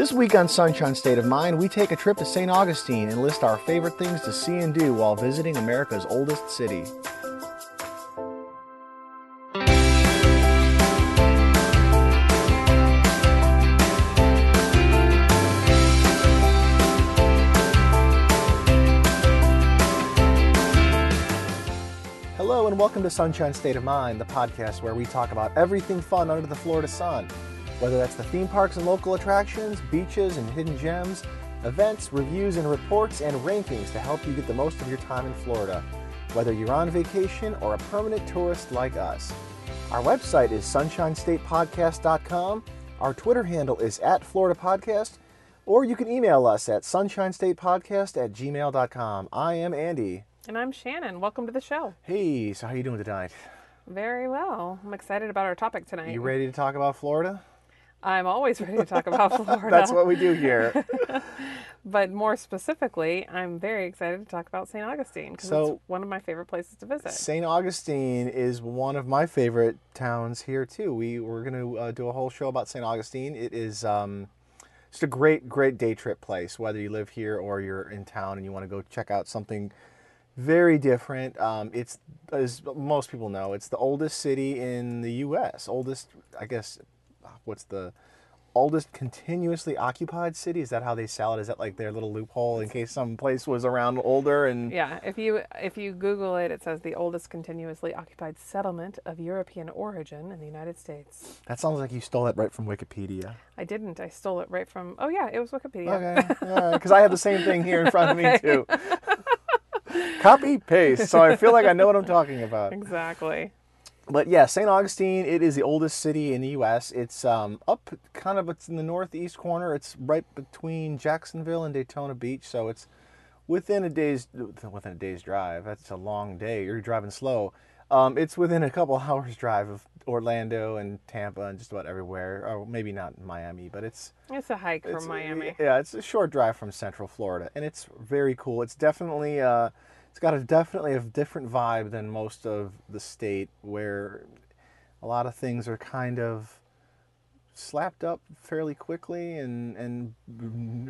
This week on Sunshine State of Mind, we take a trip to St. Augustine and list our favorite things to see and do while visiting America's oldest city. Hello, and welcome to Sunshine State of Mind, the podcast where we talk about everything fun under the Florida sun. Whether that's the theme parks and local attractions, beaches and hidden gems, events, reviews, and reports and rankings to help you get the most of your time in Florida, whether you're on vacation or a permanent tourist like us. Our website is sunshinestatepodcast.com. Our Twitter handle is at Florida Podcast, or you can email us at sunshinestatepodcast at gmail.com. I am Andy. And I'm Shannon. Welcome to the show. Hey, so how are you doing tonight? Very well. I'm excited about our topic tonight. You ready to talk about Florida? I'm always ready to talk about Florida. That's what we do here. but more specifically, I'm very excited to talk about St. Augustine because So- it's one of my favorite places to visit. St. Augustine is one of my favorite towns here too. We we're going to uh, do a whole show about St. Augustine. It is um, just a great, great day trip place. Whether you live here or you're in town and you want to go check out something very different. Um, it's as most people know, it's the oldest city in the U.S. Oldest, I guess. What's the oldest continuously occupied city? Is that how they sell it? Is that like their little loophole in case some place was around older and Yeah, if you if you Google it, it says the oldest continuously occupied settlement of European origin in the United States. That sounds like you stole that right from Wikipedia. I didn't. I stole it right from. Oh yeah, it was Wikipedia. Okay, because I have the same thing here in front of me too. Copy paste. So I feel like I know what I'm talking about. Exactly. But yeah, St. Augustine. It is the oldest city in the U.S. It's um, up kind of it's in the northeast corner. It's right between Jacksonville and Daytona Beach. So it's within a day's within a day's drive. That's a long day. You're driving slow. Um, it's within a couple hours drive of Orlando and Tampa and just about everywhere. Or maybe not Miami, but it's It's a hike it's- from Miami. Yeah, it's a short drive from Central Florida, and it's very cool. It's definitely uh, it's got a definitely a different vibe than most of the state, where a lot of things are kind of slapped up fairly quickly and and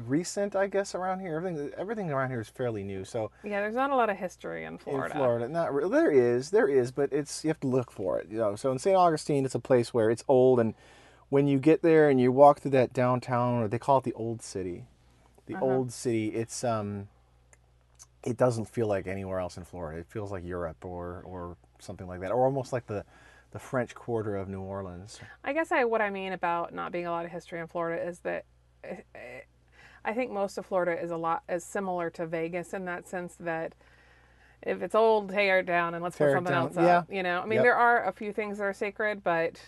recent, I guess, around here. Everything everything around here is fairly new. So Yeah, there's not a lot of history in Florida. in Florida. Not re- there is, there is, but it's you have to look for it. You know, so in St. Augustine, it's a place where it's old, and when you get there and you walk through that downtown, or they call it the Old City, the Uh-huh. Old City, it's um, it doesn't feel like anywhere else in Florida. It feels like Europe or or something like that, or almost like the the French Quarter of New Orleans. I guess I what I mean about not being a lot of history in Florida is that eh, eh, I think most of Florida is a lot is similar to Vegas in that sense that if it's old, tear it down and let's Tear put something down, else up. yeah. You know, I mean Yep. there are a few things that are sacred, but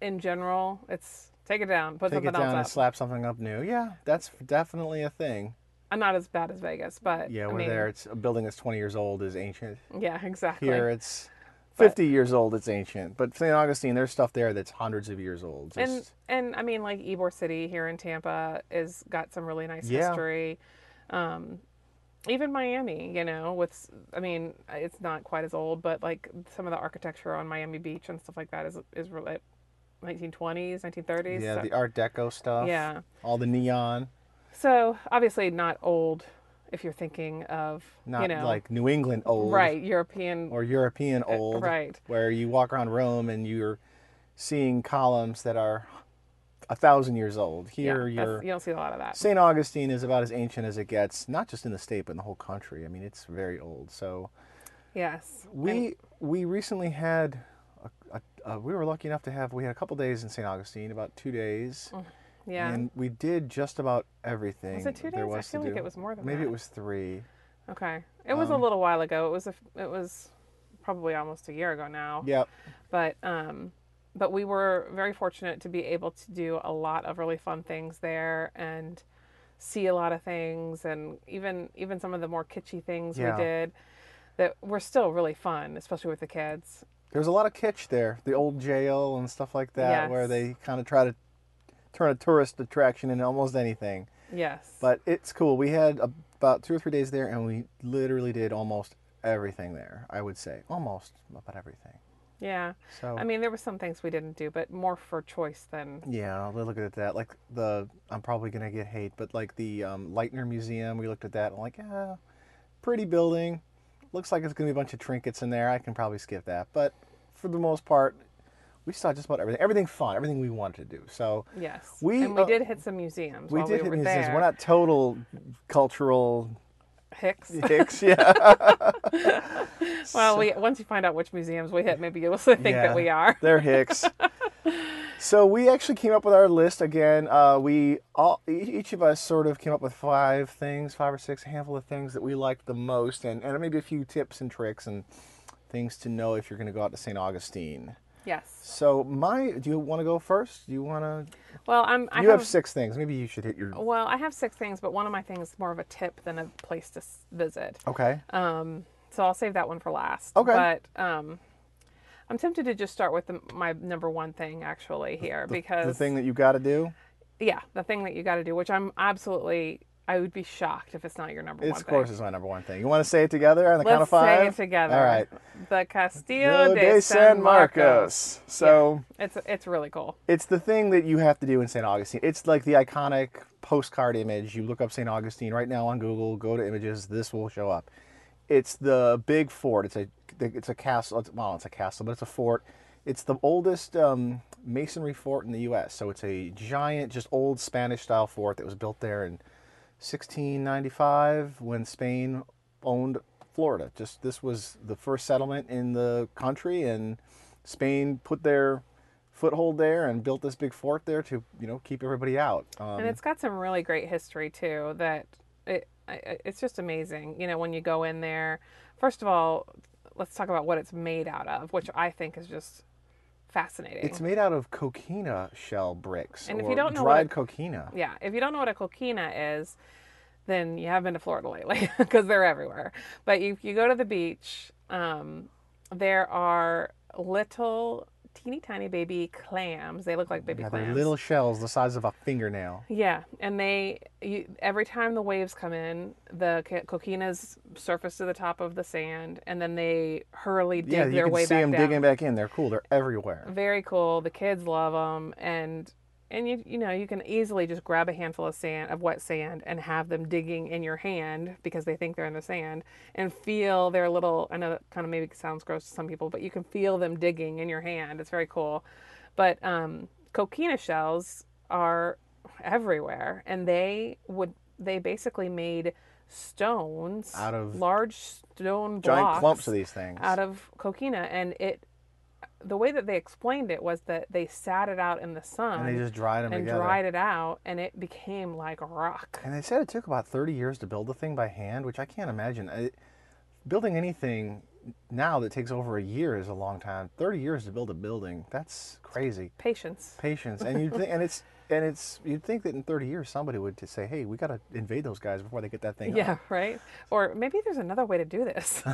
in general, it's take it down, put Take it something down and else up. slap something up new. Yeah, that's definitely a thing. I'm not as bad as Vegas, but Yeah, I we're mean, there. It's a building that's 20 years old is ancient. Yeah, exactly. Here it's But- 50 years old, it's ancient. But St. Augustine, there's stuff there that's hundreds of years old. and and I mean like Ybor City here in Tampa is got some really nice Yeah. history. Um, even Miami, you know, with I mean it's not quite as old, but like some of the architecture on Miami Beach and stuff like that is is really 1920s, 1930s. yeah, so, the Art Deco stuff. yeah. All the neon. So obviously not old if you're thinking of Not you know like New England old. right European Or European uh, old. right. Where you walk around Rome and you're seeing columns that are a thousand years old. Here, yeah, you're. you don't see a lot of that. St. Augustine is about as ancient as it gets, not just in the state, but in the whole country. I mean, it's very old. So. Yes. And- We we recently had a, a, a, we were lucky enough to have we had a couple days in St. Augustine, about two days, yeah. and we did just about everything. Was it two days? I feel like it was more than Maybe that. it was three. Okay. It was Um, a little while ago. It was a, it was probably almost a year ago now. Yep. But um but we were very fortunate to be able to do a lot of really fun things there and see a lot of things and even even some of the more kitschy things Yeah. we did that were still really fun, especially with the kids. There was a lot of kitsch there, the old jail and stuff like that, where they kind of try to turn a tourist attraction into almost anything. Yes. But it's cool. We had about two or three days there, and we literally did almost everything there. I would say almost about everything. Yeah. So I mean, there were some things we didn't do, but more for choice than. yeah, we look at that. Like the I'm probably gonna get hate, but like the um, Lightner Museum, we looked at that. and like, yeah, pretty building. Looks like it's gonna be a bunch of trinkets in there. I can probably skip that, but for the most part, we saw just about everything. Everything fun, everything we wanted to do. So Yes. We, and we uh, did hit some museums. we while did we hit were museums. There. We're not total cultural Hicks. hicks, yeah. Well, we once you find out which museums we hit, maybe you'll think Yeah. that we are. They're Hicks. so we actually came up with our list again. Uh, we all each of us sort of came up with five things, five or six, a handful of things that we liked the most, and, and maybe a few tips and tricks and things to know if you're going to go out to St. Augustine. Yes. So my, do you want to go first? Do you want to? Well, I'm. I You have six things. Maybe you should hit your. Well, I have six things, but one of my things is more of a tip than a place to visit. Okay. Um, so I'll save that one for last. Okay. But um, I'm tempted to just start with the, my number one thing actually here because The thing that you got to do. yeah, the thing that you got to do, which I'm absolutely, I would be shocked if it's not your number It's one of course thing. is my number one thing. You want to say it together on the count of five? Let's say it together. All right. The Castillo Rio de, San Marcos. Marcos. So. It's it's really cool. it's the thing that you have to do in St. Augustine. It's like the iconic postcard image. You look up St. Augustine right now on Google, go to images, this will show up. It's the big fort. It's a it's a castle. It's, well, it's a castle, but it's a fort. It's the oldest um, masonry fort in the U.S. So it's a giant, just old Spanish style fort that was built there in 1695 when Spain owned Florida. Just this was the first settlement in the country, and Spain put their foothold there and built this big fort there to you know keep everybody out. Um, and it's got some really great history too that it it's just amazing you know when you go in there first of all let's talk about what it's made out of which i think is just fascinating it's made out of coquina shell bricks And if you don't know what dried a- coquina. yeah if you don't know what a coquina is then you have been to florida lately because they're everywhere but if you go to the beach um, there are little teeny tiny baby clams they look like baby Yeah, clams they're little shells the size of a fingernail. Yeah, and they you, every time the waves come in, the coquinas surface to the top of the sand, and then they hurriedly dig yeah, you can see them down. digging back in. They're cool. They're everywhere. Very cool. The kids love them, and and you you know you can easily just grab a handful of sand of wet sand and have them digging in your hand because they think they're in the sand and feel their little. I know that kind of maybe sounds gross to some people, but you can feel them digging in your hand. It's very cool. But um, coquina shells are everywhere, and they would they basically made stones Out of large stone Giant blocks clumps of these things. out of coquina and it the way that they explained it was that they sat it out in the sun and they just dried them and together. dried it out and it became like a rock And they said it took about 30 years to build the thing by hand, which I can't imagine. I, building anything now that takes over a year is a long time. 30 years to build a building, that's crazy. patience Patience. And you think and it's and it's you'd think that in 30 years somebody would just say, "Hey, we got to invade those guys before they get that thing." up." yeah right or maybe there's another way to do this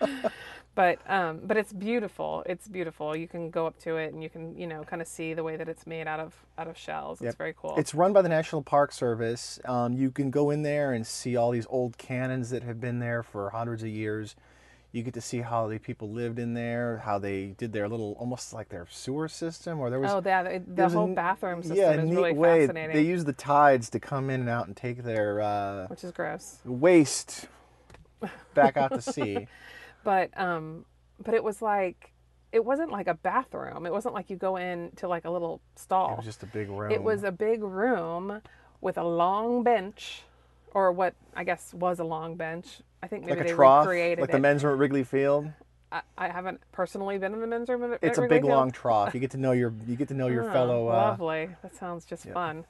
but um but it's beautiful it's beautiful you can go up to it and you can you know kind of see the way that it's made out of out of shells it's very cool It's run by the National Park Service. Um, you can go in there and see all these old cannons that have been there for hundreds of years. You get to see how the people lived in there, how they did their little, almost like their sewer system, or there was oh yeah the, the there's a whole bathroom system yeah, is neat really way. fascinating They use the tides to come in and out and take their uh, which is gross waste back out to sea. but um but it was like it wasn't like a bathroom it wasn't like you go in to like a little stall. It was just a big room. it was a big room with a long bench or what i guess was a long bench i think maybe like a they trough, recreated like it the men's room at Wrigley Field. I, I haven't personally been in the men's room at, It's at a big Field. long trough. You get to know your you get to know your Oh, fellow. Uh, lovely that sounds just fun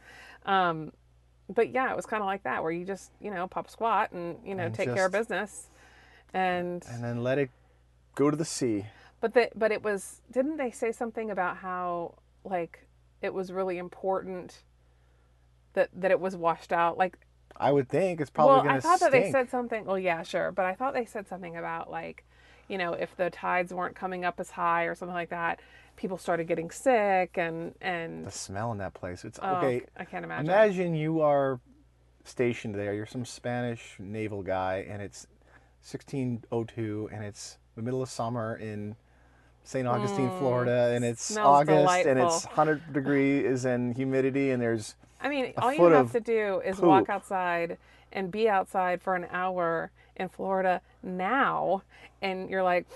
um but yeah it was kind of like that where you just you know pop squat and you know And take care of business and and then let it go to the sea. But the, but it was didn't they say something about how like it was really important that that it was washed out like I would think it's probably well going I to thought that they said something well yeah sure but I thought they said something about like you know if the tides weren't coming up as high or something like that people started getting sick and and the smell in that place. It's oh, okay. I can't imagine Imagine you are stationed there. You're some Spanish naval guy, and it's 1602, and it's the middle of summer in St. Augustine, Florida, and it's Mm, August and it's delightful. 100 degrees and humidity, and there's I mean, all you have to do is walk outside and be outside for an hour in Florida now, and you're like,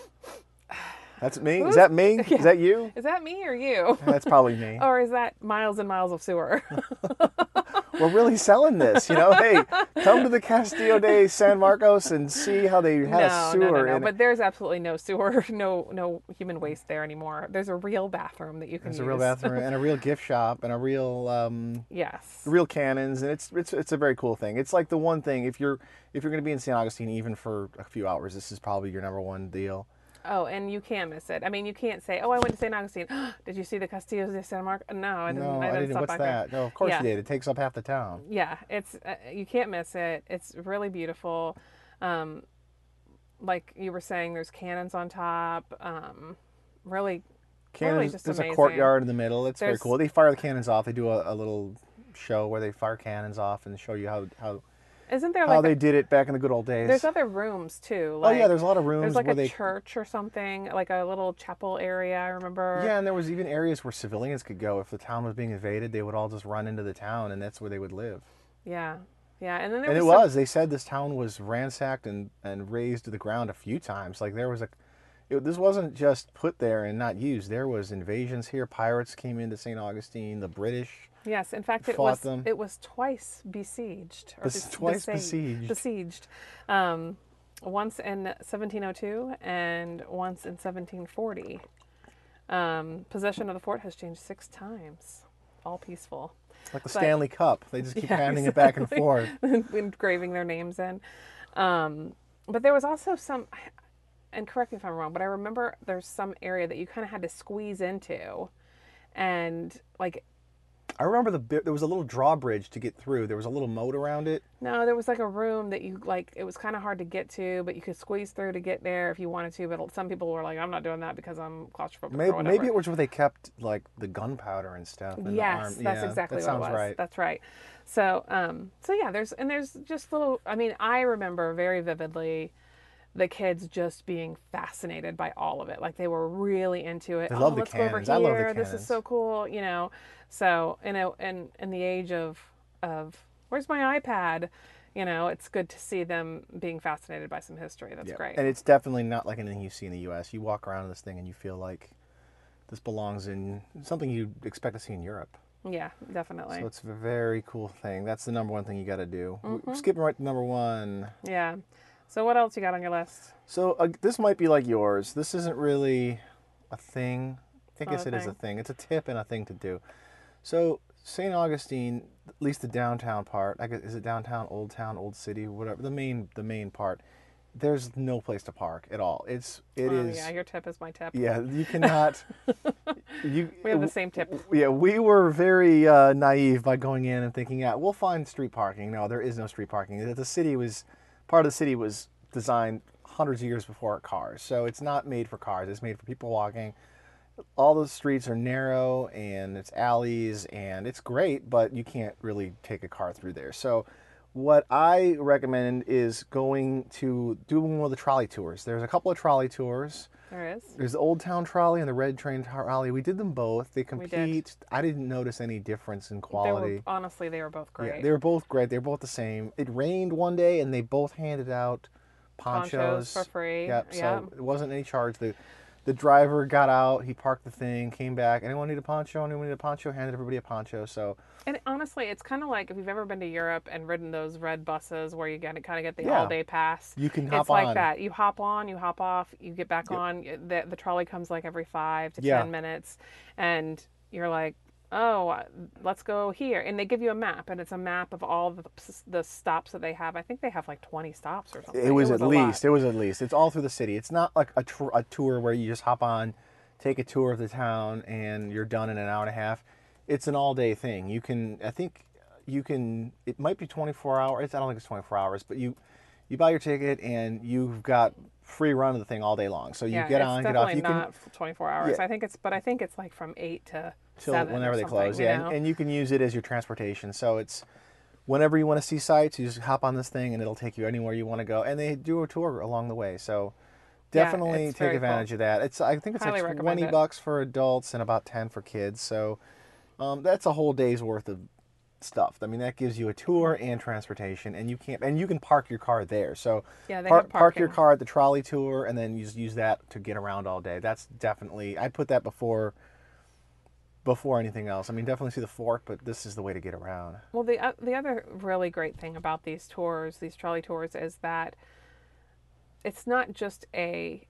that's me. Is that me? Is that you? is that me or you? That's probably me. or is that miles and miles of sewer? We're really selling this, you know. hey, come to the Castillo de San Marcos and see how they had a no, sewer. no, no, no. But there's absolutely no sewer, no, no human waste there anymore. There's a real bathroom that you can use. There's use. a real bathroom and a real gift shop and a real um, yes. real cannons and it's it's it's a very cool thing. It's like the one thing if you're if you're going to be in San Augustine even for a few hours, this is probably your number one deal. Oh, and you can't miss it. I mean, you can't say, "Oh, I went to St. Augustine. Did you see the Castillo de San Marcos?" No, I didn't. No, I I didn't, didn't. What's there. that? No, of course Yeah. you did. It takes up half the town. Yeah, it's uh, you can't miss it. It's really beautiful. Um, like you were saying, there's cannons on top. Um, really, Cannons. just there's amazing. a courtyard in the middle. It's very cool. They fire the cannons off. They do a, a little show where they fire cannons off and show you how how, isn't there like how like they a, did it back in the good old days. there's other rooms too? oh yeah, there's a lot of rooms there's like a they church or something, like a little chapel area. I remember. Yeah, and there was even areas where civilians could go if the town was being invaded. They would all just run into the town, and that's where they would live. yeah, yeah. And then there and it was, some- was. They said this town was ransacked and and razed to the ground a few times. Like there was a, it, this wasn't just put there and not used. There was invasions here. Pirates came into St. Augustine. The British. Yes, in fact, it was them. it was twice besieged. Or Bes- twice besieged. besieged. Um, once in 1702 and once in 1740. Um, possession of the fort has changed six times. All peaceful. Like the But- Stanley Cup. They just keep Yeah, handing it back and forth. engraving their names in. Um, but there was also some, and correct me if I'm wrong, but I remember there's some area that you kind of had to squeeze into, and like I remember the there was a little drawbridge to get through. There was a little moat around it. no, there was like a room that you like. It was kind of hard to get to, but you could squeeze through to get there if you wanted to. But some people were like, "I'm not doing that because I'm claustrophobic." Maybe, maybe it was where they kept like the gunpowder and stuff. And Yes, that's yeah, exactly that what sounds it was. right. That's right. So, um, so yeah, there's and there's just little. I mean, I remember very vividly the kids just being fascinated by all of it. Like they were really into it. They oh, love the let's go over here. I love the This is so cool. You know. So you know, and in the age of of where's my iPad, you know, it's good to see them being fascinated by some history. That's Yeah. great. And it's definitely not like anything you see in the U.S. You walk around in this thing and you feel like this belongs in something you'd expect to see in Europe. yeah, definitely. So it's a very cool thing. That's the number one thing you got to do. Mm-hmm. Skipping right to number one. yeah. So what else you got on your list? So uh, this might be like yours. This isn't really a thing. I guess it is a thing. thing. It's a tip and a thing to do. So St. Augustine, at least the downtown part. I guess is it downtown, old town, old city, whatever. The main, the main part. There's no place to park at all. It's it oh is. yeah, your tip is my tip. Yeah, you cannot. you. We have the same tip. Yeah, we were very uh, naive by going in and thinking, yeah, we'll find street parking. No, there is no street parking. The city was, part of the city was designed hundreds of years before cars, so it's not made for cars. It's made for people walking. All the streets are narrow and it's alleys and it's great, but you can't really take a car through there. So, what I recommend is going to do one of the trolley tours. There's a couple of trolley tours. There is. There's the Old Town Trolley and the Red Train Trolley. We did them both. They did. compete. I didn't notice any difference in They quality. were honestly they were both great. Yeah, they were both great. They were both the same. It rained one day, and they both handed out ponchos, Ponchos for free. Yep. Yeah. So it wasn't any charge. The the driver got out. He parked the thing, came back. Anyone need a poncho? Anyone need a poncho? Handed everybody a poncho. So And honestly, it's kind of like if you've ever been to Europe and ridden those red buses where you get to kind of get the Yeah. all day pass. you can hop It's like that. You hop on, you hop off, you get back on. The the trolley comes like every five to Yeah. ten minutes, and you're like, oh, let's go here. And they give you a map, and it's a map of all the the stops that they have. I think they have like 20 stops or something. It was, at a lot. least. It was at least. It's all through the city. It's not like a, tr- a tour where you just hop on, take a tour of the town, and you're done in an hour and a half. It's an all day thing. You can, I think, you can. It might be 24 hours. I don't think it's 24 hours, but you, you buy your ticket and you've got free run of the thing all day long. So you yeah, get on, get off. You can not 24 hours. Yeah. I think it's, but I think it's like from eight to till whenever they close. you Yeah, know? and, and you can use it as your transportation. So it's whenever you want to see sites, you just hop on this thing and it'll take you anywhere you want to go. And they do a tour along the way. So definitely it's take very cool. advantage of that. It's I think it's Highly like twenty it. bucks for adults and about ten for kids. So um, that's a whole day's worth of stuff. I mean, that gives you a tour and transportation, and you can't and you can park your car there. So Yeah, par- park your car at the trolley tour, and then you just use that to get around all day. That's definitely I put that before before anything else. I mean, definitely see the fort, but this is the way to get around. Well, the uh, the other really great thing about these tours, these trolley tours, is that it's not just a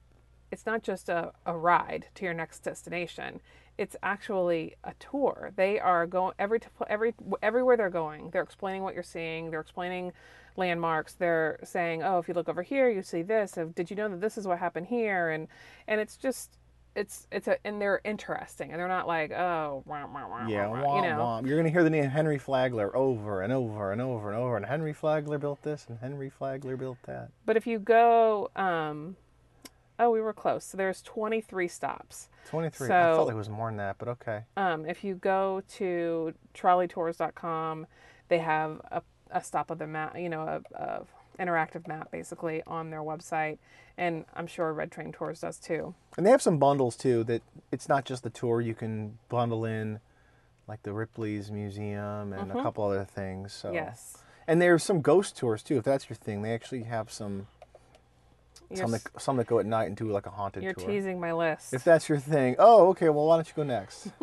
it's not just a, a ride to your next destination. It's actually a tour. They are going every every everywhere they're going. They're explaining what you're seeing. They're explaining landmarks. They're saying, "Oh, if you look over here, you see this. Did you know that this is what happened here?" And and it's just it's it's a and they're interesting and they're not like oh wah, wah, wah, Yeah, wah, wah, you know womp. You're gonna hear the name Henry Flagler over and over and over and over. And Henry Flagler built this, and Henry Flagler built that. But if you go, um, oh, we were close. So there's 23 stops. Twenty-three. I So- felt like it was more than that, but okay. Um, if you go to trolleytours.com, they have a, a stop of the map, you know, a, a interactive map basically on their website, and I'm sure Red Train Tours does too. And they have some bundles too. That it's not just the tour. You can bundle in, like the Ripley's Museum and a couple other things. So Mm-hmm. Yes. And there's some ghost tours too, if that's your thing. They actually have some You're, some that, some that go at night and do like a haunted you're tour. teasing my list. If that's your thing, oh okay. Well, why don't you go next?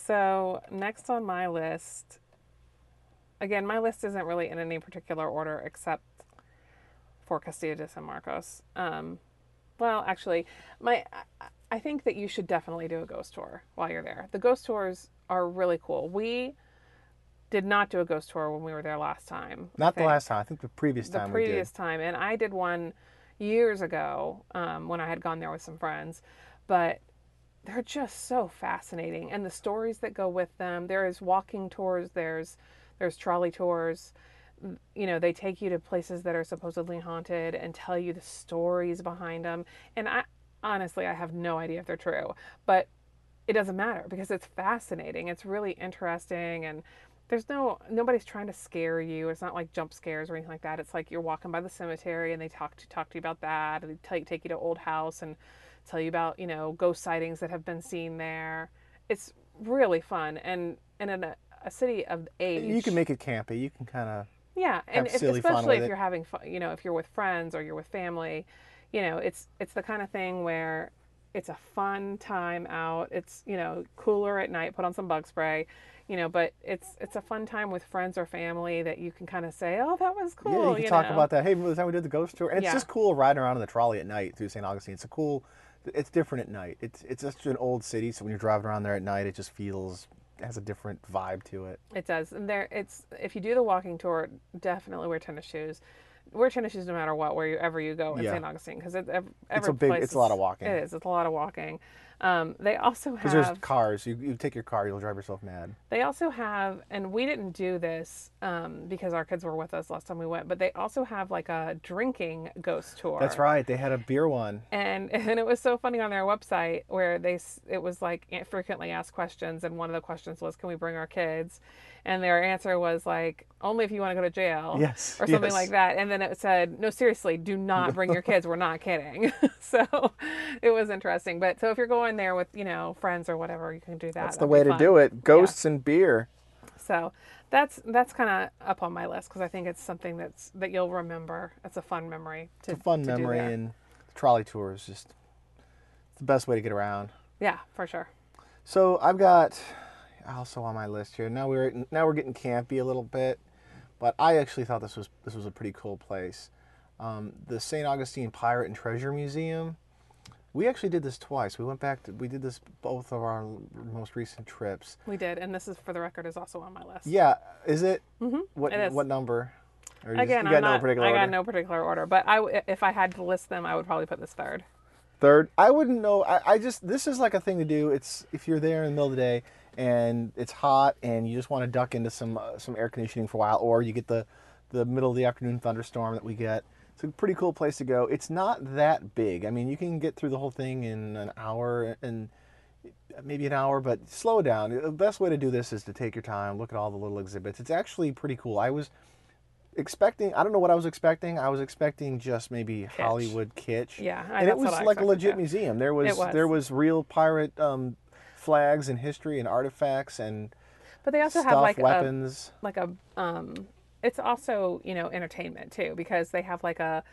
So, next on my list, again, my list isn't really in any particular order except for Castillo de San Marcos. Um, well, actually, my I- think that you should definitely do a ghost tour while you're there. The ghost tours are really cool. We did not do a ghost tour when we were there last time. Not the last time. I think the previous time. the previous time and i did one years ago um, when i had gone there with some friends but they're just so fascinating and the stories that go with them there is walking tours there's there's trolley tours. You know they take you to places that are supposedly haunted and tell you the stories behind them and i honestly i have no idea if they're true but it doesn't matter because it's fascinating. It's really interesting and there's no nobody's trying to scare you. It's not like jump scares or anything like that. It's like you're walking by the cemetery and they talk to talk to you about that and they tell you, take you to old house and tell you about you know ghost sightings that have been seen there. It's really fun and and in a, city of age You can make it campy. You can kind of yeah, and if, especially if it. you're having fun, you know, if you're with friends or you're with family, you know, it's it's the kind of thing where it's a fun time out. It's you know cooler at night. Put on some bug spray, you know, but it's it's a fun time with friends or family that you can kind of say, oh, that was cool. yeah. You can talk know? about that. Hey, remember the time we did the ghost tour? And it's Yeah. just cool riding around in the trolley at night through St. Augustine. It's a cool. It's different at night. It's it's just an old city, so when you're driving around there at night, it just feels has a different vibe to it. It does, and there it's if you do the walking tour, definitely wear tennis shoes. Wear tennis shoes no matter what, wherever you go in Yeah. St. Augustine, because it, every, It's a big- it's a lot of walking. It is. It's a lot of walking. Um, they also Because have there's cars. You, you take your car, you'll drive yourself mad. They also have, and we didn't do this um, because our kids were with us last time we went, but they also have like a drinking ghost tour. That's right. They had a beer one. And and it was so funny on their website where they it was like frequently asked questions, and one of the questions was, "Can we bring our kids?" And their answer was like, "Only if you want to go to jail." Yes, Or something yes. like that. And then it said, "No, seriously, do not bring your kids. We're not kidding." so it was interesting. But so if you're going there with you know friends or whatever, you can do that. That's the That'd way to do it. Ghosts and beer. So that's that's kind of up on my list because I think it's something that's that you'll remember. It's a fun memory. To, It's a fun memory, and trolley tour is just the best way to get around. yeah, for sure. So I've got also on my list here. Now we're now we're getting campy a little bit, but I actually thought this was this was a pretty cool place. Um, the St. Augustine Pirate and Treasure Museum. We actually did this twice. We went back. To, we did this both of our most recent trips. We did, and this is for the record is also on my list. Yeah, is it? Mhm, What it is. what number? Or you just- Again, you got I'm no not, particular I got order? no particular order, but I if I had to list them, I would probably put this third. Third, I wouldn't know. I, I just this is like a thing to do. It's if you're there in the middle of the day and it's hot and you just want to duck into some uh, some air conditioning for a while, or you get the the middle of the afternoon thunderstorm that we get. It's a pretty cool place to go. It's not that big. I mean, you can get through the whole thing in an hour and maybe an hour, but slow down. The best way to do this is to take your time, look at all the little exhibits. It's actually pretty cool. I was expecting. I don't know what I was expecting. I was expecting just maybe Hollywood kitsch. Yeah, I- and it was like a legit museum. There was, was. there was real pirate um, flags and history and artifacts and But they also stuff, have like a weapons. like a um it's also you know entertainment too because they have like a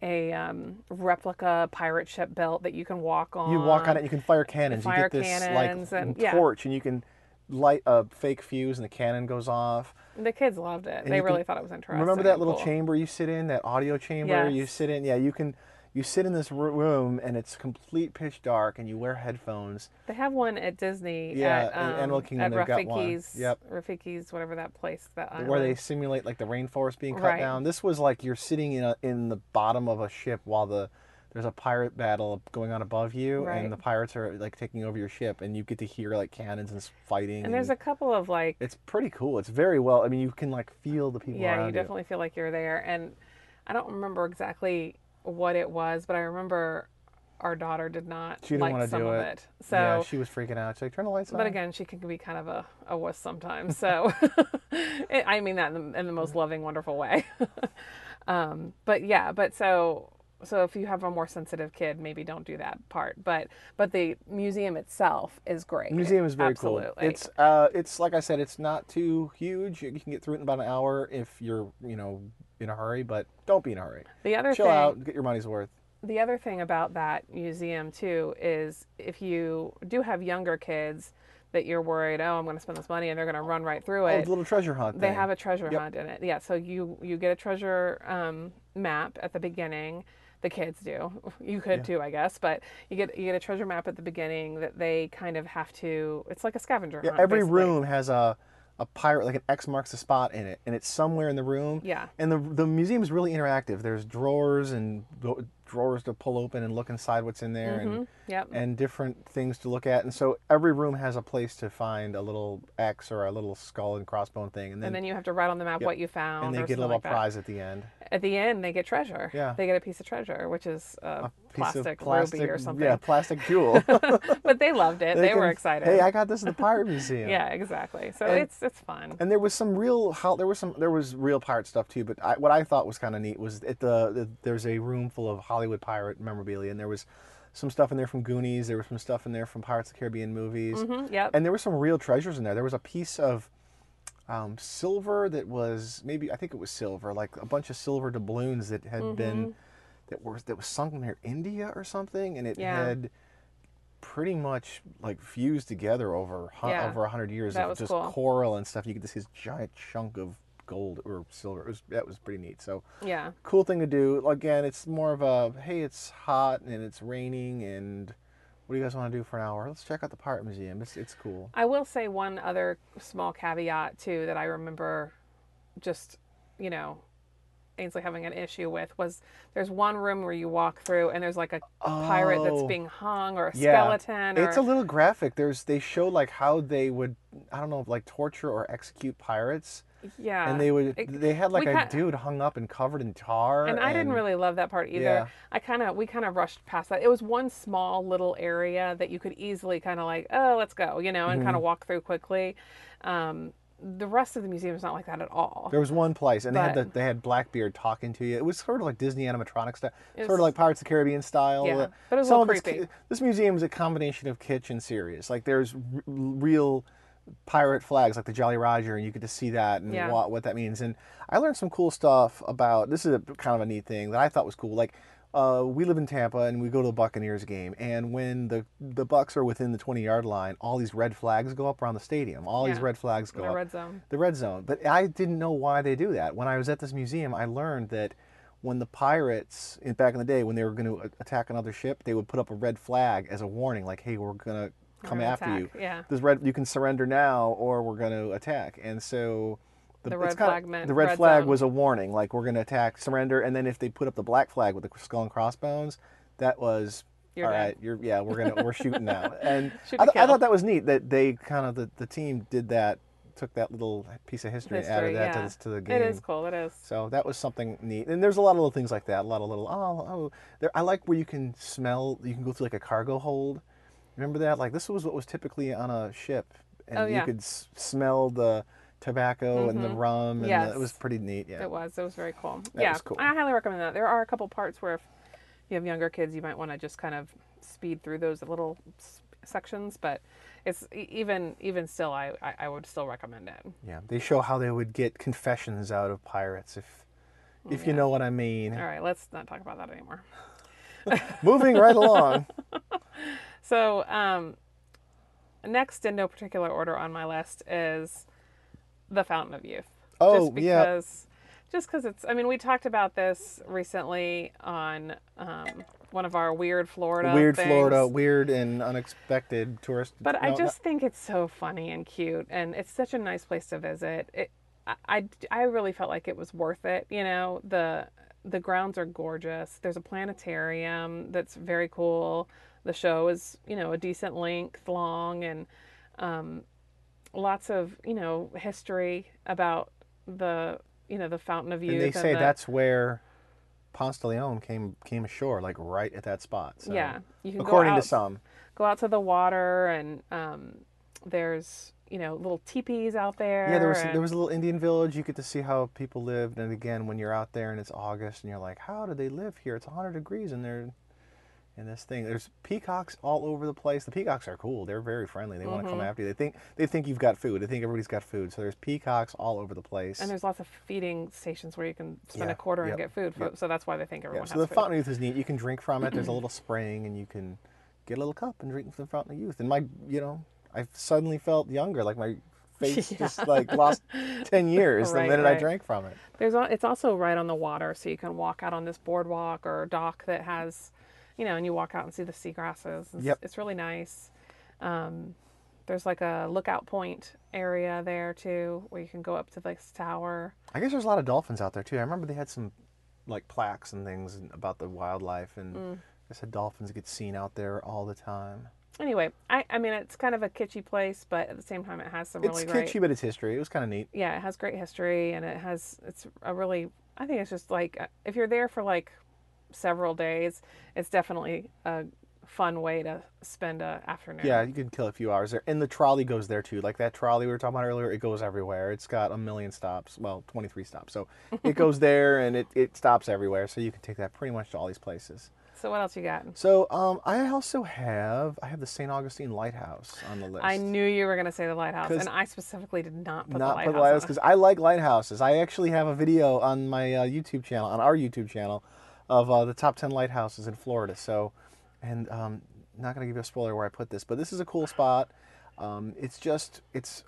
a um, replica pirate ship built that you can walk on you walk on it, you can fire cannons. fire you get this cannons like and- yeah. torch, and you can light a fake fuse, and the cannon goes off. the kids loved it And they really can- thought it was interesting Remember that little cool. chamber you sit in, that audio chamber you sit in? Yeah, you can. You sit in this room and it's complete pitch dark, and you wear headphones. they have one at Disney Yeah, at, um, Animal Kingdom at they've got one. Rafiki's Yep. Rafiki's whatever that place that where they simulate like the rainforest being cut Right. down. This was like you're sitting in a, in the bottom of a ship while the there's a pirate battle going on above you, Right. and the pirates are like taking over your ship, and you get to hear like cannons and fighting. and there's a couple of like It's pretty cool. It's very well. I mean, you can like feel the people yeah you definitely feel like you're there and i don't remember exactly what it was but i remember our daughter did not She didn't like wanna some do of it. it so yeah, she was freaking out. She's like, "Turn the lights on." but again she can be kind of a, a wuss sometimes so it, i mean that in the, in the most loving wonderful way um, but yeah but so so if you have a more sensitive kid maybe don't do that part but but the museum itself is great The museum is very Absolutely. cool. It's uh, it's like I said, it's not too huge. You can get through it in about an hour if you're, you know, in a hurry. But don't be in a hurry. the other Chill thing out, get your money's worth. the other thing about that museum too is if you do have younger kids that you're worried, oh, I'm going to spend this money and they're going to run right through Oh, it. the little treasure hunt. they thing. have a treasure Yep. hunt in it. Yeah, so you you get a treasure um, map at the beginning. The kids do. You could too, I guess. But you get you get a treasure map at the beginning that they kind of have to. It's like a scavenger Yeah, hunt. every basically. room has a a pirate like an X marks the spot in it, and it's somewhere in the room. Yeah. And the the museum is really interactive. There's drawers and drawers to pull open and look inside what's in there, and mm-hmm. Yep. and different things to look at. And so every room has a place to find a little X or a little skull and crossbone thing, and then and then you have to write on the map what you found. and they get a little like prize at the end. At the end, they get treasure. Yeah. They get a piece of treasure, which is a, A plastic, plastic ruby or something. Yeah, plastic jewel. but they loved it. They, were can- excited. Hey, I got this at the pirate museum. yeah, exactly. So And- it's it's fun. And there was some real, how there was some, there was real pirate stuff too. But I, what I thought was kind of neat was at the, the there's a room full of Hollywood pirate memorabilia, and there was some stuff in there from Goonies. There was some stuff in there from Pirates of the Caribbean movies, Mhm, yep. and there were some real treasures in there. There was a piece of um, silver that was maybe I think it was silver, like a bunch of silver doubloons that had Mm-hmm. been that was that was sunk near India or something, and it Yeah. had pretty much like fused together over Yeah. over a hundred years That of just cool. coral and stuff. You get this giant chunk of gold or silver. It was that was pretty neat. So yeah. cool thing to do. Again, it's more of a hey, it's hot and it's raining and what do you guys want to do for an hour? Let's check out the pirate museum. It's it's cool. I will say one other small caveat too that I remember just, you know, Ainsley having an issue with was there's one room where you walk through and there's like a pirate that's Oh. being hung or a Yeah. skeleton or It's a little graphic. There's they show like how they would I don't know like torture or execute pirates, yeah. and they would It- they had like a ki- dude hung up and covered in tar. and I didn't really love that part either. Yeah. I kind of we kind of rushed past that. It was one small little area that you could easily kind of like, oh, let's go, you know, and Mm-hmm. kind of walk through quickly. Um, the rest of the museum is not like that at all. There was one place, and they had the, they had Blackbeard talking to you. It was sort of like Disney animatronic style, sort of like Pirates of the Caribbean style. Yeah, Uh, but it was a little creepy. ki- This museum is a combination of kitsch and serious. Like there's r- real pirate flags, like the Jolly Roger, and you get to see that and Yeah. what, what that means. And I learned some cool stuff about. This is a kind of a neat thing that I thought was cool. Like. Uh, we live in Tampa and we go to the Buccaneers game, and when the the Bucks are within the 20 yard line, all these red flags go up around the stadium. All these red flags go the up red zone. the red zone. But I didn't know why they do that. When I was at this museum, I learned that when the pirates, in, back in the day, when they were going to attack another ship, they would put up a red flag as a warning, like, "Hey, we're going to come after you. yeah. This red, you can surrender now, or we're going to attack." And so. The it's red flag meant the red, red flag zone. was a warning, like we're going to attack, surrender, and then if they put up the black flag with the skull and crossbones, that was You're all right. You're yeah, we're gonna we're shooting now, and Shoot I, th- I thought that was neat that they kind of the, the team did that, took that little piece of history, and added History, that to, this, to the game. It is cool. It is. So that was something neat, and there's a lot of little things like that. A lot of little oh oh. There, I like where you can smell. You can go through like a cargo hold. Remember that? Like this was what was typically on a ship, and Oh, you could s- smell the tobacco and the mm-hmm. rum, and the- it was pretty neat. Yeah. It was. It was very cool. That yeah, cool. I highly recommend that. There are a couple parts where if you have younger kids, you might want to just kind of speed through those little sections, but it's even even still, I, I I would still recommend it. Yeah, they show how they would get confessions out of pirates, if mm, if you know what I mean. All right, let's not talk about that anymore. Moving right along. So, um, next in no particular order on my list is the Fountain of Youth. Oh, just yeah. because, just because it's. I mean, we talked about this recently on um, one of our weird Florida. Weird things. Florida, weird and unexpected tourist. But I no, no- just think it's so funny and cute, and it's such a nice place to visit. It, I, I, I really felt like it was worth it. You know, the the grounds are gorgeous. There's a planetarium that's very cool. The show is, you know, a decent length long, and um, lots of, you know, history about the, you know, the Fountain of Youth. and they say the, that's where Ponce de Leon came came ashore, like right at that spot. So, yeah. You can according go out, to some. go out to the water, and um, there's, you know, little teepees out there. Yeah, there was and- there was a little Indian village. You get to see how people lived, and again, when you're out there and it's August, and you're like, how do they live here? It's 100 degrees, and they're in this thing. There's peacocks all over the place. The peacocks are cool. They're very friendly. They want to come Mm-hmm. after you. They think they think you've got food. They think everybody's got food. So there's peacocks all over the place. And there's lots of feeding stations where you can spend Yeah, a quarter yep, and get food. For, yep. So that's why they think everyone so has the food. fountain of youth is neat. You can drink from it. There's a little spring, and you can get a little cup and drink from the fountain of youth. And my, you know, I suddenly felt younger. Like my face Yeah. just like lost ten years Right, the minute I drank from it. There's it's also right on the water, so you can walk out on this boardwalk or dock that has, you know, and you walk out and see the seagrasses. It's, Yep. it's really nice. Um, there's like a lookout point area there too, where you can go up to this tower. I guess there's a lot of dolphins out there too. I remember they had some like plaques and things about the wildlife, and Mm. they said dolphins get seen out there all the time. Anyway, I, I mean, it's kind of a kitschy place, but at the same time, it has some It's really great. kitschy, but it's history. It was kind of neat. yeah, it has great history and it has it's a really I think it's just like uh, if you're there for like several days, it's definitely a fun way to spend a afternoon. Yeah, you can kill a few hours there, and the trolley goes there too. Like that trolley we were talking about earlier, it goes everywhere. It's got a million stops. Well, 23 stops. So it goes there, and it, it stops everywhere. So you can take that pretty much to all these places. So what else you got? So um, I also have I have the St. Augustine Lighthouse on the list. I knew you were going to say the lighthouse, and I specifically did not put not the lighthouse. put the lighthouse because I like lighthouses. I actually have a video on my uh, YouTube channel, on our YouTube channel, of uh, the top ten lighthouses in Florida. So, and um, not gonna give you a spoiler where I put this, but this is a cool spot. Um, it's just it's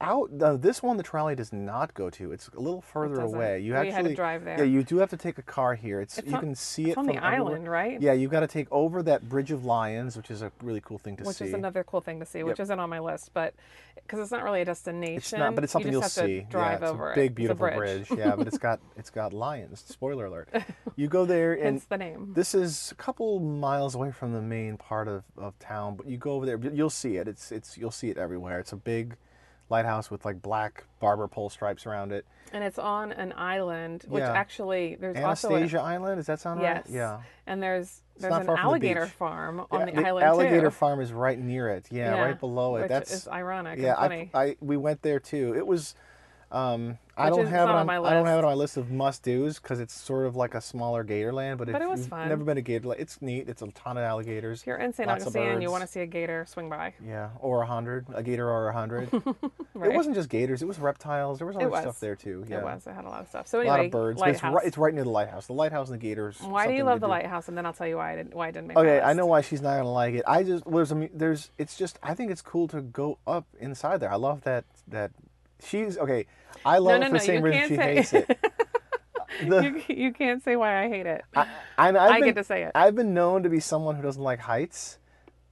out. Uh, this one the trolley does not go to. It's a little further away. You We had to actually drive there. Yeah, you do have to take a car here. It's, It's you on- can see It's it on from the everywhere. island, right? Yeah, you've got to take over that Bridge of Lions, which is a really cool thing to Which see. Which is another cool thing to see, which Yep. isn't on my list, but because it's not really a destination. It's not, but it's something you will see. Drive yeah, it's over a it. big, It's a beautiful bridge. Yeah, but it's got it's got lions. Spoiler alert. You go there, and Hence the name. this is a couple miles away from the main part of, of town. But you go over there, you'll see it. It's it's you'll see it everywhere. It's a big lighthouse with like black barber pole stripes around it. And it's on an island, which Yeah. actually there's also a, Anastasia Island. Does that sound yes, right? Yeah. and there's there's an from the alligator farm on Yeah, the, island alligator too, farm is right near it. Yeah, Yeah, right below it. That's is ironic. yeah. I, I we went there too. It was. Um, I don't have it on, on my I don't have list. it on my list of must dos because it's sort of like a smaller Gatorland. But, But it was fun. never been to Gatorland, it's neat. It's a ton of alligators. if you're in St. Augustine and you want to see a gator, swing by. Yeah, or a hundred, a gator or a hundred. Right. It wasn't just gators; it was reptiles. There was other was. stuff there too. Yeah, It was. It had a lot of stuff. So a lot of birds. It's right, it's right near the lighthouse. The lighthouse and the gators. why do you love the do. lighthouse? And then I'll tell you why I didn't. Why I didn't make. Okay, I know why she's not gonna like it. I just there's a there's it's just I think it's cool to go up inside there. I love that that she's okay. I love no, it for the no, same reason she say- hates it. The- you, you can't say why I hate it. I, I been, get to say it. I've been known to be someone who doesn't like heights.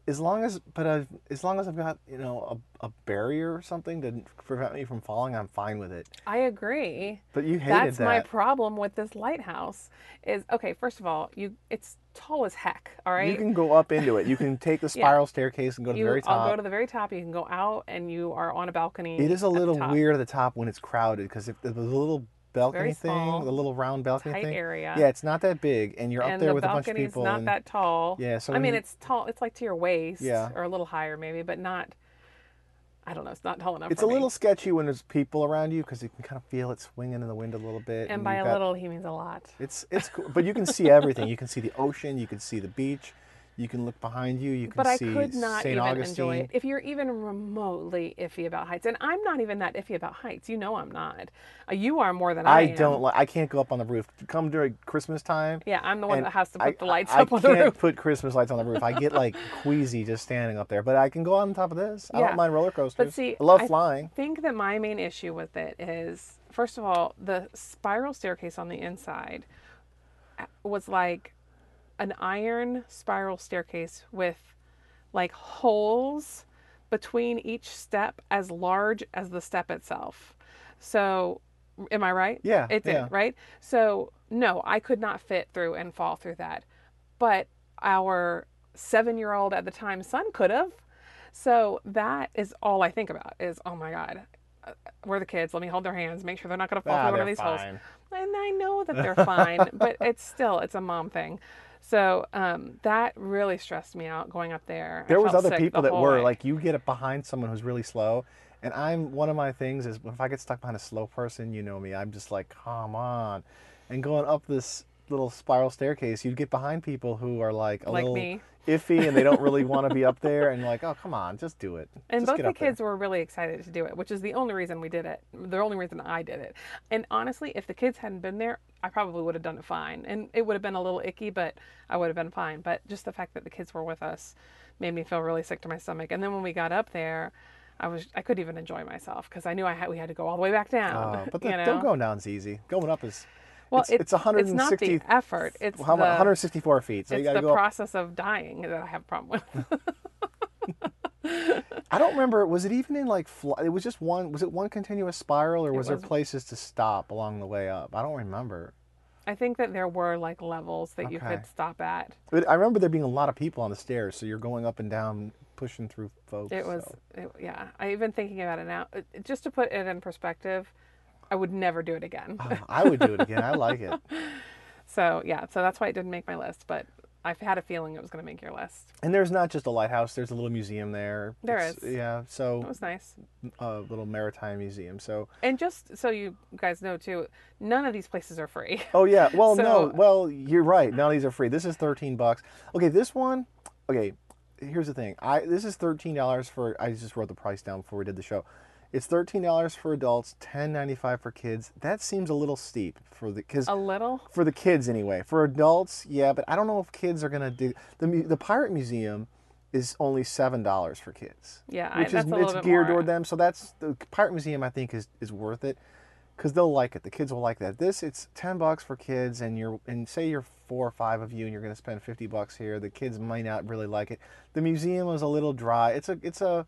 As long as, but I've, as long as I've got you know a, a barrier or something to prevent me from falling, I'm fine with it. I agree. But you hated that. That's that. my problem with this lighthouse. Is okay. First of all, you it's tall as heck. All right. You can go up into it. You can take the spiral staircase and go to You- the very top. I'll go to the very top. You can go out, and you are on a balcony. it is a little weird at the top when it's crowded because if the little balcony Very thing, small, the little round balcony tight thing, area. yeah, it's not that big, and you're up and there the with a bunch of balcony's people. not and, that tall. Yeah, so I when mean, you- it's tall. It's like to your waist, Yeah. or a little higher maybe, but not. I don't know. It's not tall enough. It's for a me. little sketchy when there's people around you because you can kind of feel it swinging in the wind a little bit. And by you've a got- little, he means a lot. It's it's cool, but you can see everything. You can see the ocean. You can see the beach. You can look behind you. You can But I see could not St. even Augustine. enjoy it if you're even remotely iffy about heights. And I'm not even that iffy about heights. You know I'm not. Uh, you are more than I, I am. don't like. I can't go up on the roof. Come during Christmas time. Yeah, I'm the one that has to put I- the lights I up on the roof. I can't put Christmas lights on the roof. I get like queasy just standing up there. But I can go on top of this. I Yeah. don't mind roller coasters. But see, I love flying. I- think that my main issue with it is first of all the spiral staircase on the inside uh, was like an iron spiral staircase with like holes between each step as large as the step itself so am i right Yeah, it did yeah. right so no i could not fit through and fall through that but our seven year old at the time son could have so that is all I think about is, oh my God, uh, we're the kids. Let me hold their hands, make sure they're not going to fall Ah, through one of these holes. And I know that they're fine, but it's still, it's a mom thing. So um, that really stressed me out going up there. I There was felt other people that were way. like you get it behind someone who's really slow, and I'm one of my things is if I get stuck behind a slow person, you know me, I'm just like come on, and going up this little spiral staircase, you'd get behind people who are like a Like little me. iffy and they don't really want to be up there, and like oh come on, just do it. And Just both get the up there. kids were really excited to do it, which is the only reason we did it. The only reason I did it. And honestly, if the kids hadn't been there, I probably would have done it fine. And it would have been a little icky, but I would have been fine. But just the fact that the kids were with us made me feel really sick to my stomach. And then when we got up there, I was I couldn't even enjoy myself because I knew I had we had to go all the way back down. Oh, but you the, know? don't going down's easy. Going up is Well, it's, it's 160. It's not the effort. It's how the, 164 feet. So you got to the go up. process of dying that I have a problem with. I don't remember. Was it even in like? Fl- it was just one. Was it one continuous spiral, or was, was- there places to stop along the way up? I don't remember. I think that there were like levels that you could stop at. But I remember there being a lot of people on the stairs, so you're going up and down, pushing through folks. It was, so. it, yeah. I even thinking about it now, uh, just to put it in perspective, I would never do it again. Oh, I would do it again. I like it. So yeah, so that's why it didn't make my list. But I've had a feeling it was going to make your list. And there's not just a lighthouse. There's a little museum there. There It's- is. Yeah. So it was nice. a little maritime museum. So. And just so you guys know too, none of these places are free. Oh yeah. Well, no. Well, you're right. None of these are free. This is 13 bucks. Okay, this one. Okay, here's the thing. I this is 13 dollars for. I just wrote the price down before we did the show. It's 13 dollars for adults, 10.95 for kids. That seems a little steep for the because A little. for the kids anyway. For adults, yeah, but I don't know if kids are gonna do the the pirate museum is only seven dollars for kids. Yeah, I- which is a it's bit geared more. toward them. So that's the pirate museum. I think is is worth it because they'll like it. The kids will like that. This it's ten bucks for kids, and you're and say you're four or five of you, and you're gonna spend fifty bucks here. The kids might not really like it. The museum is a little dry. It's a it's a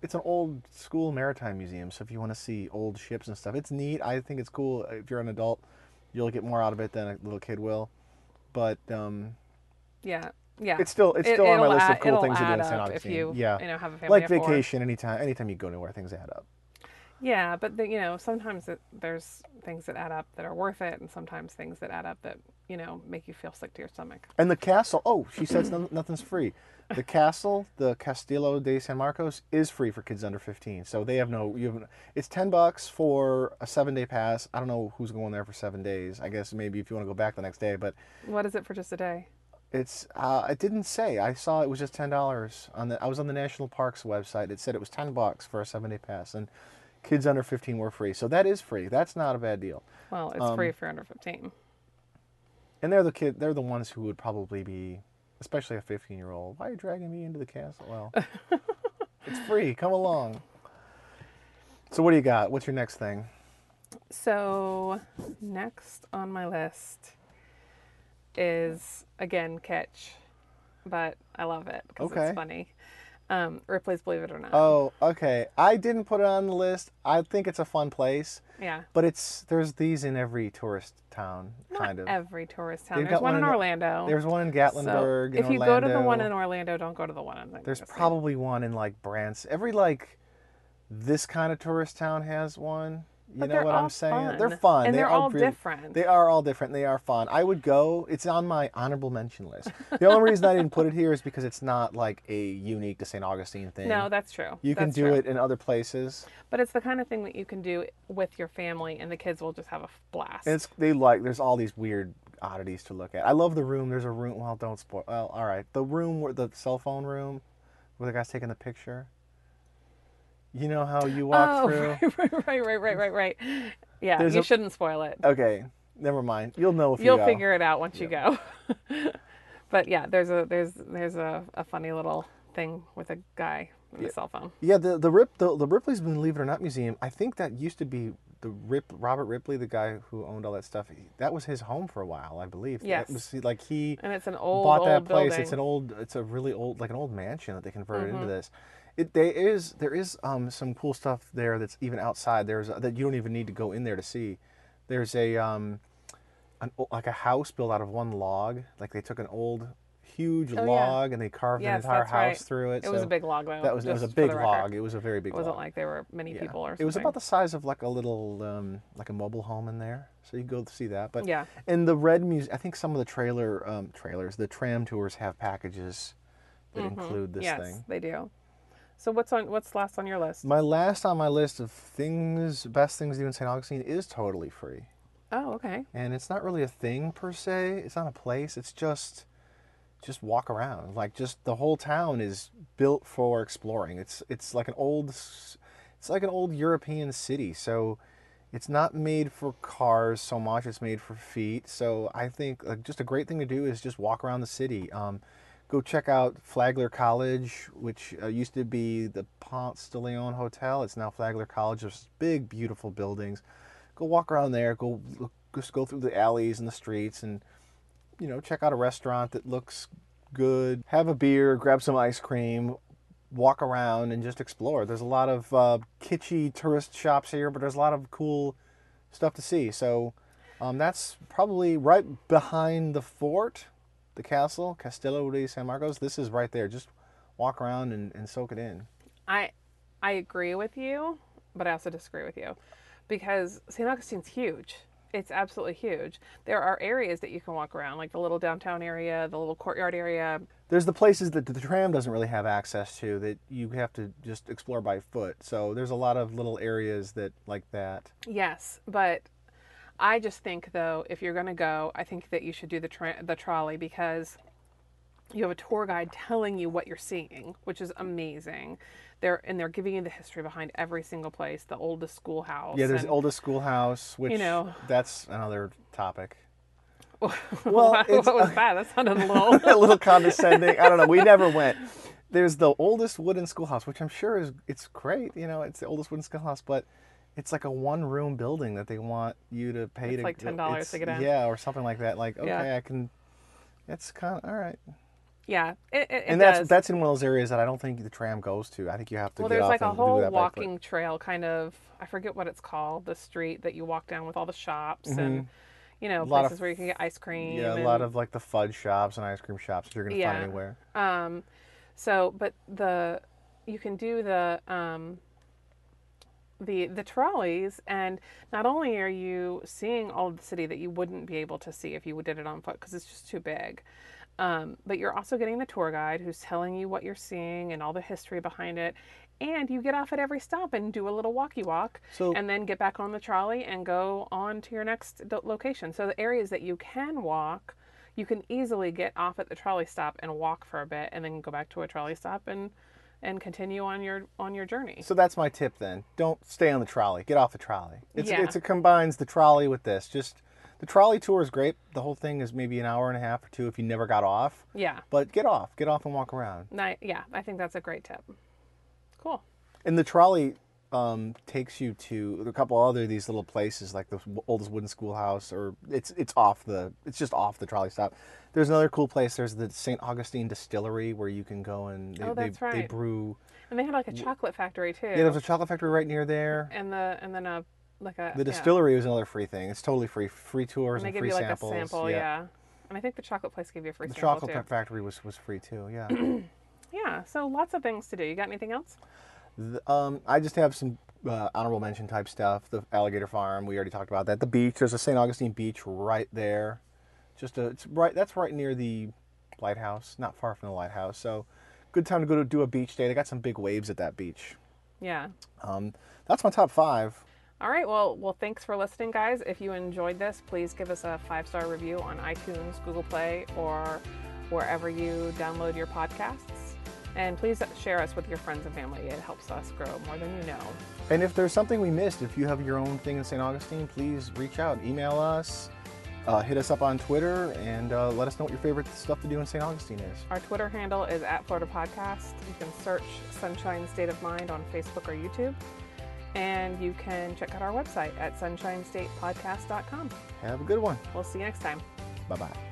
it's an old school maritime museum. So if you want to see old ships and stuff, it's neat. I think it's cool. If you're an adult, you'll get more out of it than a little kid will. But um, Yeah. Yeah. it's still it's It- still on my list add- of cool things to do in up Augustine. If you, yeah, you know, have a family like vacation anytime anytime you go anywhere, things add up. Yeah, but the, you know, sometimes it, there's things that add up that are worth it, and sometimes things that add up that you know make you feel sick to your stomach. And the castle. Oh, she says no, nothing's free. The castle, the Castillo de San Marcos, is free for kids under 15. So they have no. You have. It's 10 bucks for a seven day pass. I don't know who's going there for seven days. I guess maybe if you want to go back the next day, but What is it for just a day? it's. Uh, it didn't say. I saw it was just ten dollars on the. I was on the National Parks website. It said it was 10 bucks for a seven day pass, and kids under 15 were free. So that is free. That's not a bad deal. Well, it's Um, free if you're under 15. And they're the kid. They're the ones who would probably be, especially a 15 year old. Why are you dragging me into the castle? Well, it's free. Come along. So what do you got? What's your next thing? So next on my list is again Catch, but I love it because Okay. it's funny. Um, Ripley's Believe It or Not. Oh, okay. I didn't put it on the list. I think it's a fun place, yeah. but it's there's these in every tourist town, kind of. every tourist town. They've There's one in Orlando. There's one in So Gatlinburg. if in you go to the one in Orlando, don't go to the one in. There's probably one in like Branson. Every like this kind of tourist town has one. You know what I'm saying? fun. They're fun. And they they're are all different. They are all different. They are fun. I would go. It's on my honorable mention list. The only reason I didn't put it here is because it's not like a unique to St. Augustine thing. No, that's true. you can do true. it in other places. But it's the kind of thing that you can do with your family, and the kids will just have a blast. And it's they like. There's all these weird oddities to look at. I love the room. There's a room. Well, don't spoil. Well, all right. The room where the cell phone room, where the guy's taking the picture. You know how you walk oh, through. right, right, right, right, right, right. Yeah, There's you a- shouldn't spoil it. Okay, never mind. You'll know if You'll you go. figure it out once you go. but yeah, there's a there's there's a, a funny little thing with a guy with a cell phone. Yeah, the the Rip the, the Ripley's Believe It or Not museum. I think that used to be the Rip Robert Ripley, the guy who owned all that stuff. That was his home for a while, I believe. Yes. That was like he And it's an old bought old that place. building. It's an old. It's a really old, like an old mansion that they converted Mm-hmm. into this. It there is there is um some cool stuff there that's even outside. There's that you don't even need to go in there to see. There's a um an like a house built out of one log. Like they took an old huge Oh, yeah. log and they carved Yes, an entire house right. through it. It was a big log though. That was it was a just for the big log. It was a very big It wasn't log. like there were many Yeah. people or something. It was about the size of like a little, um, like a mobile home in there. So you go see that. But Yeah. in the Red Museum, I think some of the trailer um, trailers, the tram tours have packages that include this Mm-hmm. yes, thing. they do. So what's on what's last on your list? My last on my list of things, best things to do in St. Augustine is totally free. Oh, okay. And it's not really a thing per se. It's not a place. It's just, just walk around. Like just the whole town is built for exploring. It's it's like an old, it's like an old European city. So, it's not made for cars so much. It's made for feet. So I think like, just a great thing to do is just walk around the city. Um, go check out Flagler College, which uh, used to be the Ponce de Leon Hotel. It's now Flagler College. There's big, beautiful buildings. Go walk around there. Go look, just go through the alleys and the streets, and you know check out a restaurant that looks good. Have a beer. Grab some ice cream. Walk around and just explore. There's a lot of uh, kitschy tourist shops here, but there's a lot of cool stuff to see. So um, that's probably right behind the fort, the castle, Castillo de San Marcos. This is right there. Just walk around and, and soak it in. I I agree with you, but I also disagree with you because St. Augustine's huge. It's absolutely huge. There are areas that you can walk around, like the little downtown area, the little courtyard area. There's the places that the tram doesn't really have access to that you have to just explore by foot. So there's a lot of little areas that like that. Yes, but I just think though, if you're going to go, I think that you should do the tra- the trolley because you have a tour guide telling you what you're seeing, which is amazing. They're and they're giving you the history behind every single place, the oldest schoolhouse. Yeah, there's and- the oldest schoolhouse, which You know. that's another topic. well, it's- what was that? That sounded a little. a little condescending. I don't know. We never went. There's the oldest wooden schoolhouse, which I'm sure is it's great. You know, it's the oldest wooden schoolhouse, but it's like a one room building that they want you to pay It's to like $10 to get in. Yeah, or something like that. Like okay, Yeah. I can. It's kind of all right. yeah, it, it, it and that's does. that's in one of those areas that I don't think the tram goes to. I think you have to well, get there's off like a whole that by foot. walking trail, kind of. I forget what it's called. The street that you walk down with all the shops and you know Mm-hmm. lot of- places where you can get ice cream. Yeah, a and, lot of like the fudge shops and ice cream shops that you're gonna Yeah. find anywhere. Um, so, but the you can do the um, the the trolleys, and not only are you seeing all of the city that you wouldn't be able to see if you did it on foot because it's just too big. Um, but you're also getting the tour guide who's telling you what you're seeing and all the history behind it. And you get off at every stop and do a little walkie walk, So- and then get back on the trolley and go on to your next location. So the areas that you can walk, you can easily get off at the trolley stop and walk for a bit, and then go back to a trolley stop and and continue on your on your journey. So that's my tip then. Don't stay on the trolley. Get off the trolley. It's Yeah. it's it combines the trolley with this. Just the trolley tour is great. The whole thing is maybe an hour and a half or two if you never got off. Yeah, But get off. Get off and walk around. Ni- yeah, I think that's a great tip. Cool. And the trolley um, takes you to a couple other these little places like the oldest wooden schoolhouse or it's it's off the it's just off the trolley stop. There's another cool place. There's the St. Augustine Distillery where you can go and they, Oh, that's they, they brew. And they had like a chocolate factory too. Yeah, there's a chocolate factory right near there. and the and then a like a The yeah. distillery is another free thing. It's totally free. Free tours And they and, give free you like samples. a sample, yeah. And I think the chocolate place gave you a free The chocolate too. factory was, was free too. Yeah. Yeah, so lots of things to do. You got anything else? Um, I just have some uh, honorable mention type stuff. The alligator farm, we already talked about that. The beach, there's a St. Augustine beach right there. Just a, it's right. That's right near the lighthouse, not far from the lighthouse. So, good time to go to do a beach day. They got some big waves at that beach. Yeah. Um, that's my top five. All right. Well, well, thanks for listening, guys. If you enjoyed this, please give us a five star review on iTunes, Google Play, or wherever you download your podcasts. And please share us with your friends and family. It helps us grow more than you know. And if there's something we missed, if you have your own thing in St. Augustine, please reach out, email us, uh, hit us up on Twitter, and uh, let us know what your favorite stuff to do in St. Augustine is. Our Twitter handle is at Florida Podcast. You can search Sunshine State of Mind on Facebook or YouTube. And you can check out our website at sunshinestatepodcast.com. Have a good one. We'll see you next time. Bye bye.